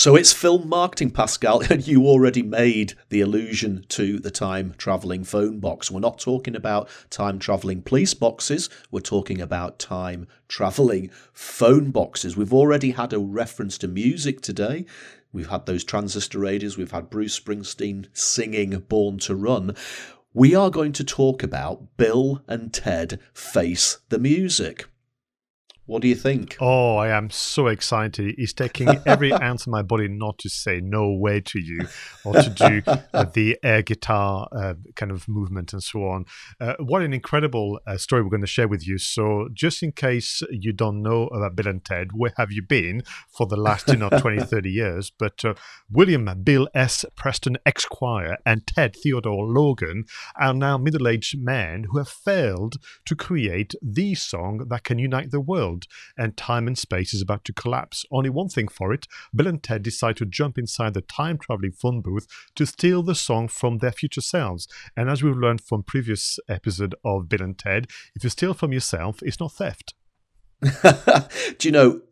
So it's film marketing, Pascal, and you already made the allusion to the time traveling phone box. We're not talking about time traveling police boxes, we're talking about time traveling phone boxes. We've already had a reference to music today. We've had those transistor radios, we've had Bruce Springsteen singing Born to Run. We are going to talk about Bill and Ted Face the Music. What do you think? Oh, I am so excited. It's taking every ounce of my body not to say no way to you or to do uh, the air guitar uh, kind of movement and so on. Uh, what an incredible uh, story we're going to share with you. So, just in case you don't know about Bill and Ted, where have you been for the last, you know, 20, 30 years? But uh, William Bill S. Preston Esquire and Ted Theodore Logan are now middle aged men who have failed to create the song that can unite the world world, and time and space is about to collapse. Only one thing for it Bill and Ted decide to jump inside the time traveling phone booth to steal the song from their future selves. And as we've learned from previous episode of Bill and Ted, if you steal from yourself, it's not theft. Do you know?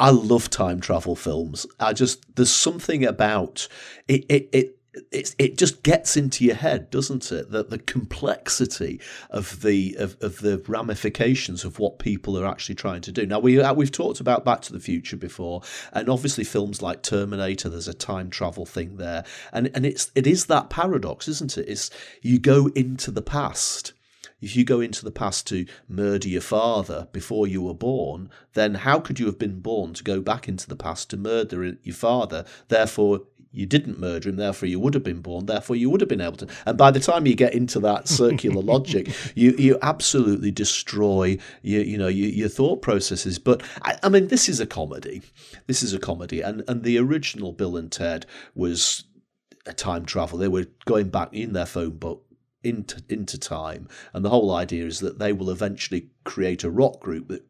I love time travel films. I just there's something about it. It, it it, it just gets into your head, doesn't it? That the complexity of the of, of the ramifications of what people are actually trying to do. Now we uh, we've talked about Back to the Future before, and obviously films like Terminator. There's a time travel thing there, and and it's it is that paradox, isn't it? It's you go into the past if you go into the past to murder your father before you were born, then how could you have been born to go back into the past to murder your father? Therefore, you didn't murder him, therefore you would have been born, therefore you would have been able to. And by the time you get into that circular logic, you you absolutely destroy your you know your, your thought processes. But I, I, mean, this is a comedy. This is a comedy, and and the original Bill and Ted was a time travel. They were going back in their phone book into into time, and the whole idea is that they will eventually create a rock group that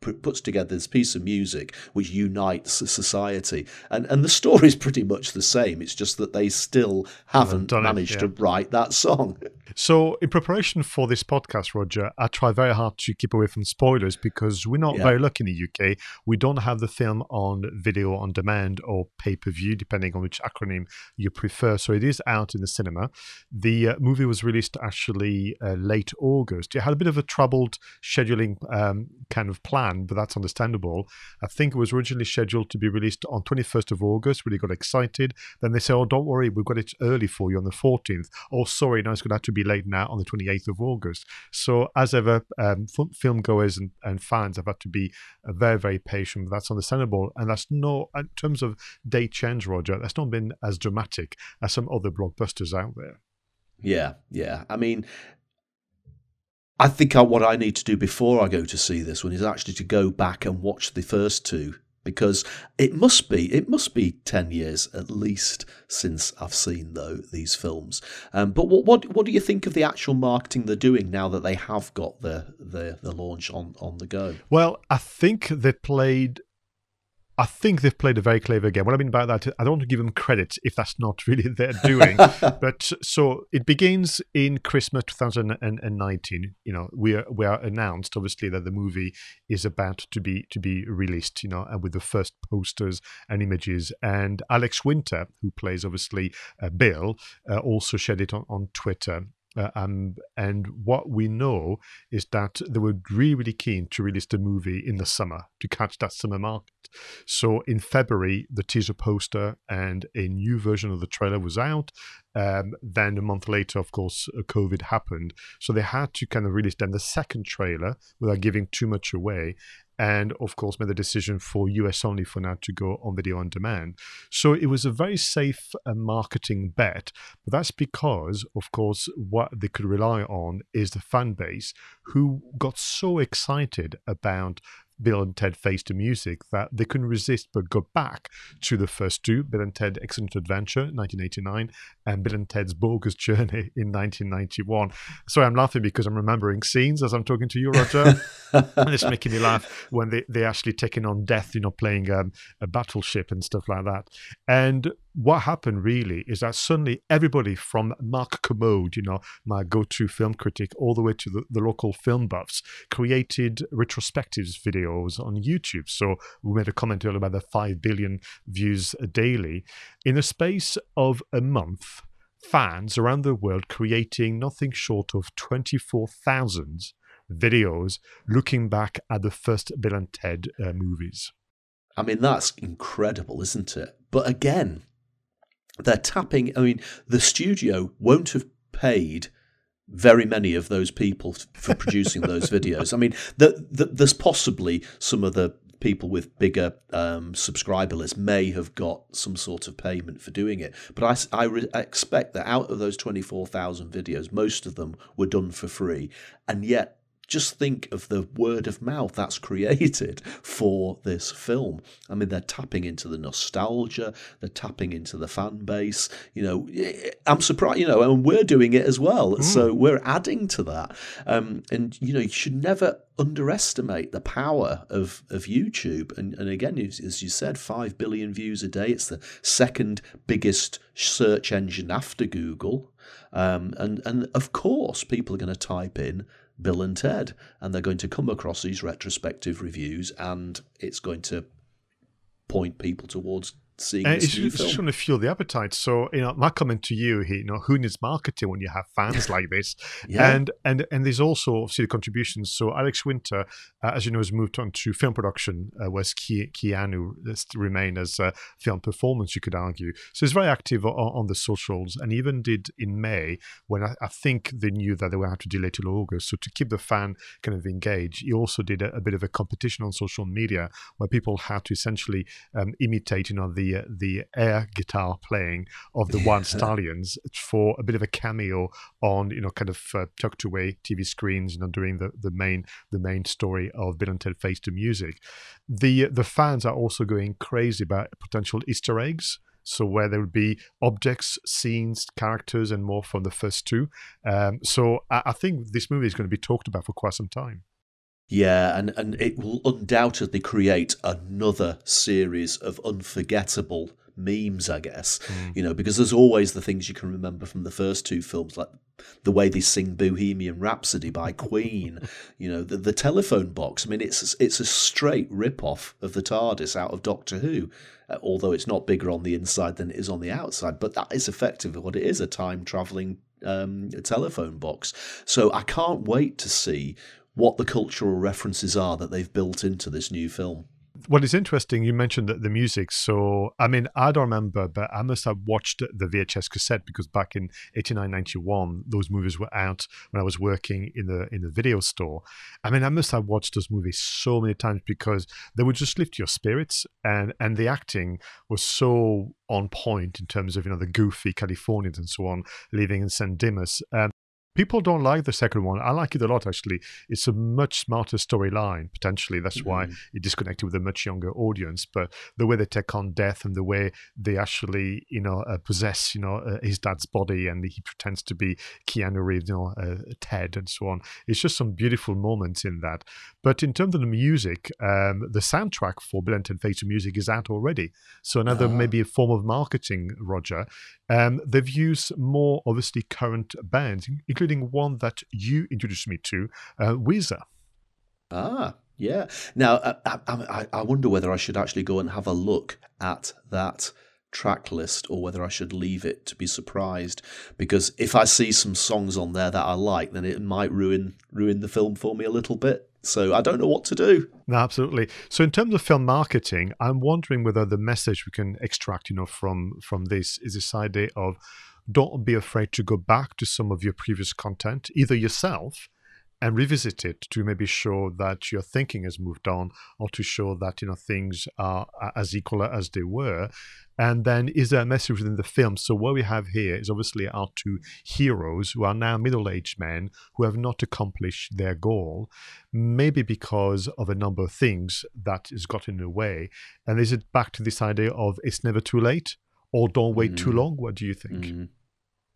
puts together this piece of music which unites society. And and the story is pretty much the same. It's just that they still haven't managed it, yeah. to write that song so in preparation for this podcast roger i try very hard to keep away from spoilers because we're not yeah. very lucky in the uk we don't have the film on video on demand or pay-per-view depending on which acronym you prefer so it is out in the cinema the uh, movie was released actually uh, late august it had a bit of a troubled scheduling um, kind of plan but that's understandable. I think it was originally scheduled to be released on 21st of August. Really got excited. Then they said, "Oh, don't worry, we've got it early for you on the 14th." Oh, sorry, now it's going to have to be late now on the 28th of August. So, as ever, um, film goers and, and fans have had to be uh, very, very patient. That's understandable, and that's no in terms of date change, Roger. That's not been as dramatic as some other blockbusters out there. Yeah, yeah. I mean, I think what I need to do before I go to see this one is actually to go back and watch the first two because it must be it must be 10 years at least since I've seen though these films. Um, but what, what what do you think of the actual marketing they're doing now that they have got the the, the launch on on the go? Well I think they played I think they've played a very clever game. What I mean by that, I don't want to give them credit if that's not really their doing. but so it begins in Christmas 2019. You know, we are, we are announced obviously that the movie is about to be to be released. You know, and with the first posters and images. And Alex Winter, who plays obviously uh, Bill, uh, also shared it on, on Twitter. Uh, um, and what we know is that they were really, really keen to release the movie in the summer to catch that summer market. So in February, the teaser poster and a new version of the trailer was out. Um, then a month later, of course, uh, COVID happened. So they had to kind of release then the second trailer without giving too much away and of course made the decision for US only for now to go on video on demand. So it was a very safe uh, marketing bet, but that's because, of course, what they could rely on is the fan base who got so excited about Bill and Ted Face to Music that they couldn't resist but go back to the first two Bill and Ted Excellent Adventure, 1989, and Bill and Ted's Bogus Journey in 1991. Sorry, I'm laughing because I'm remembering scenes as I'm talking to you, Roger. and it's making me laugh when they, they're actually taking on death, you know, playing um, a battleship and stuff like that. And what happened really is that suddenly everybody from Mark Kermode, you know, my go-to film critic, all the way to the, the local film buffs, created retrospectives videos on YouTube. So we made a comment earlier about the 5 billion views daily. In a space of a month, fans around the world creating nothing short of 24,000 videos looking back at the first Bill and Ted uh, movies. I mean, that's incredible, isn't it? But again, they're tapping. I mean, the studio won't have paid very many of those people for producing those videos. I mean, the, the, there's possibly some of the people with bigger um, subscriber lists may have got some sort of payment for doing it. But I, I, re- I expect that out of those 24,000 videos, most of them were done for free. And yet just think of the word of mouth that's created for this film. I mean, they're tapping into the nostalgia, they're tapping into the fan base. You know, I'm surprised, you know, and we're doing it as well. Mm. So we're adding to that. Um, and, you know, you should never underestimate the power of, of YouTube. And, and again, as you said, 5 billion views a day. It's the second biggest search engine after Google. Um, and, and of course, people are going to type in Bill and Ted, and they're going to come across these retrospective reviews, and it's going to point people towards seeing uh, this it's, just going to fuel the appetite. So, you know, my comment to you here, you know, who needs marketing when you have fans like this? yeah. And and and there's also obviously the contributions. So Alex Winter, uh, as you know, has moved on to film production, uh, whereas Ke- Keanu remain as uh, film performance, you could argue. So he's very active on, on, the socials, and even did in May when I, I, think they knew that they were have to delay till August. So to keep the fan kind of engaged, he also did a, a bit of a competition on social media where people had to essentially um, imitate, you know, the the air guitar playing of the Wyld Stallyns for a bit of a cameo on you know kind of uh, tucked away TV screens, you know, during the, the main the main story of Bill and Ted Face to Music. The the fans are also going crazy about potential Easter eggs. So where there would be objects, scenes, characters, and more from the first two. Um, so I, I think this movie is going to be talked about for quite some time. Yeah, and, and it will undoubtedly create another series of unforgettable memes, I guess. Mm. You know, because there's always the things you can remember from the first two films, like the way they sing Bohemian Rhapsody by Queen. you know, the, the telephone box. I mean, it's it's a straight rip off of the TARDIS out of Doctor Who. Uh, although it's not bigger on the inside than it is on the outside, but that is effectively what it is—a time traveling um, telephone box. So I can't wait to see what the cultural references are that they've built into this new film. What is interesting, you mentioned that the music. So, I mean, I don't remember, but I must have watched the VHS cassette because back in 89, 91, those movies were out when I was working in the in the video store. I mean, I must have watched those movies so many times because they would just lift your spirits and, and the acting was so on point in terms of, you know, the goofy Californians and so on living in San Dimas. Um, People don't like the second one. I like it a lot, actually. It's a much smarter storyline, potentially. That's mm-hmm. why it disconnected with a much younger audience. But the way they take on death and the way they actually, you know, uh, possess, you know, uh, his dad's body and he pretends to be Keanu Reeves, you know, uh, Ted and so on. It's just some beautiful moments in that. But in terms of the music, um, the soundtrack for Bill and Ted Face Music is out already. So another uh-huh. maybe a form of marketing, Roger. Um, they've used more obviously current bands, including one that you introduced me to, uh, Weezer. Ah, yeah. Now, uh, I, I, I, wonder whether I should actually go and have a look at that track list or whether I should leave it to be surprised because if I see some songs on there that I like then it might ruin ruin the film for me a little bit So I don't know what to do. No, absolutely. So in terms of film marketing, I'm wondering whether the message we can extract, you know, from from this is this idea of don't be afraid to go back to some of your previous content, either yourself and revisit it to maybe show that your thinking has moved on or to show that you know things are as equal as they were and then is there a message within the film so what we have here is obviously our two heroes who are now middle-aged men who have not accomplished their goal maybe because of a number of things that has got in the way and is it back to this idea of it's never too late or don't wait mm. too long what do you think mm.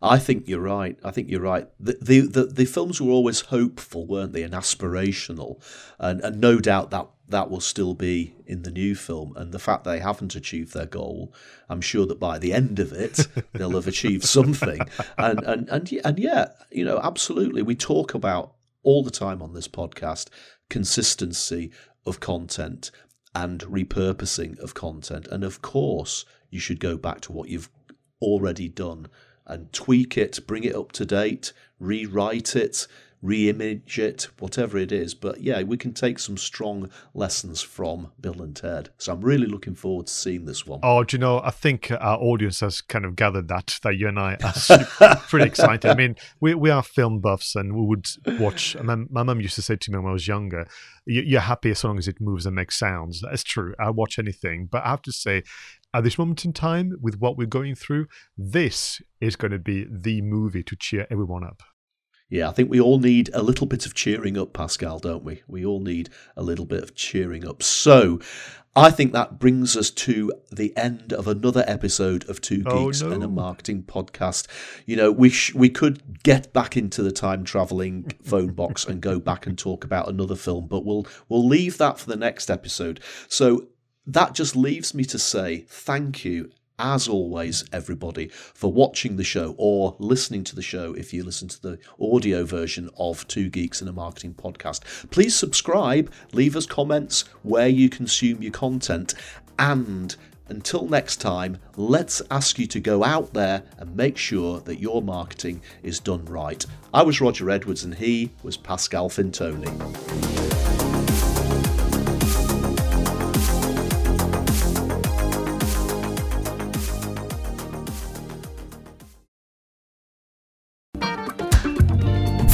I think you're right. I think you're right. The, the, the the films were always hopeful, weren't they, and aspirational, and and no doubt that that will still be in the new film. And the fact they haven't achieved their goal, I'm sure that by the end of it, they'll have achieved something. And and and and yeah, you know, absolutely, we talk about all the time on this podcast consistency of content and repurposing of content, and of course, you should go back to what you've already done and tweak it, bring it up to date, rewrite it, re-image it, whatever it is. But yeah, we can take some strong lessons from Bill and Ted. So I'm really looking forward to seeing this one. Oh, do you know? I think our audience has kind of gathered that that you and I are pretty excited. I mean, we we are film buffs, and we would watch. My, my mum used to say to me when I was younger, "You're happy as long as it moves and makes sounds." That's true. I watch anything, but I have to say, at this moment in time, with what we're going through, this is going to be the movie to cheer everyone up. Yeah, I think we all need a little bit of cheering up, Pascal, don't we? We all need a little bit of cheering up. So, I think that brings us to the end of another episode of Two oh, Geeks oh, no. and a Marketing Podcast. You know, we sh- we could get back into the time traveling phone box and go back and talk about another film, but we'll we'll leave that for the next episode. So that just leaves me to say thank you as always, everybody, for watching the show or listening to the show if you listen to the audio version of Two Geeks in a Marketing podcast. Please subscribe, leave us comments where you consume your content, and until next time, let's ask you to go out there and make sure that your marketing is done right. I was Roger Edwards, and he was Pascal Fintoni.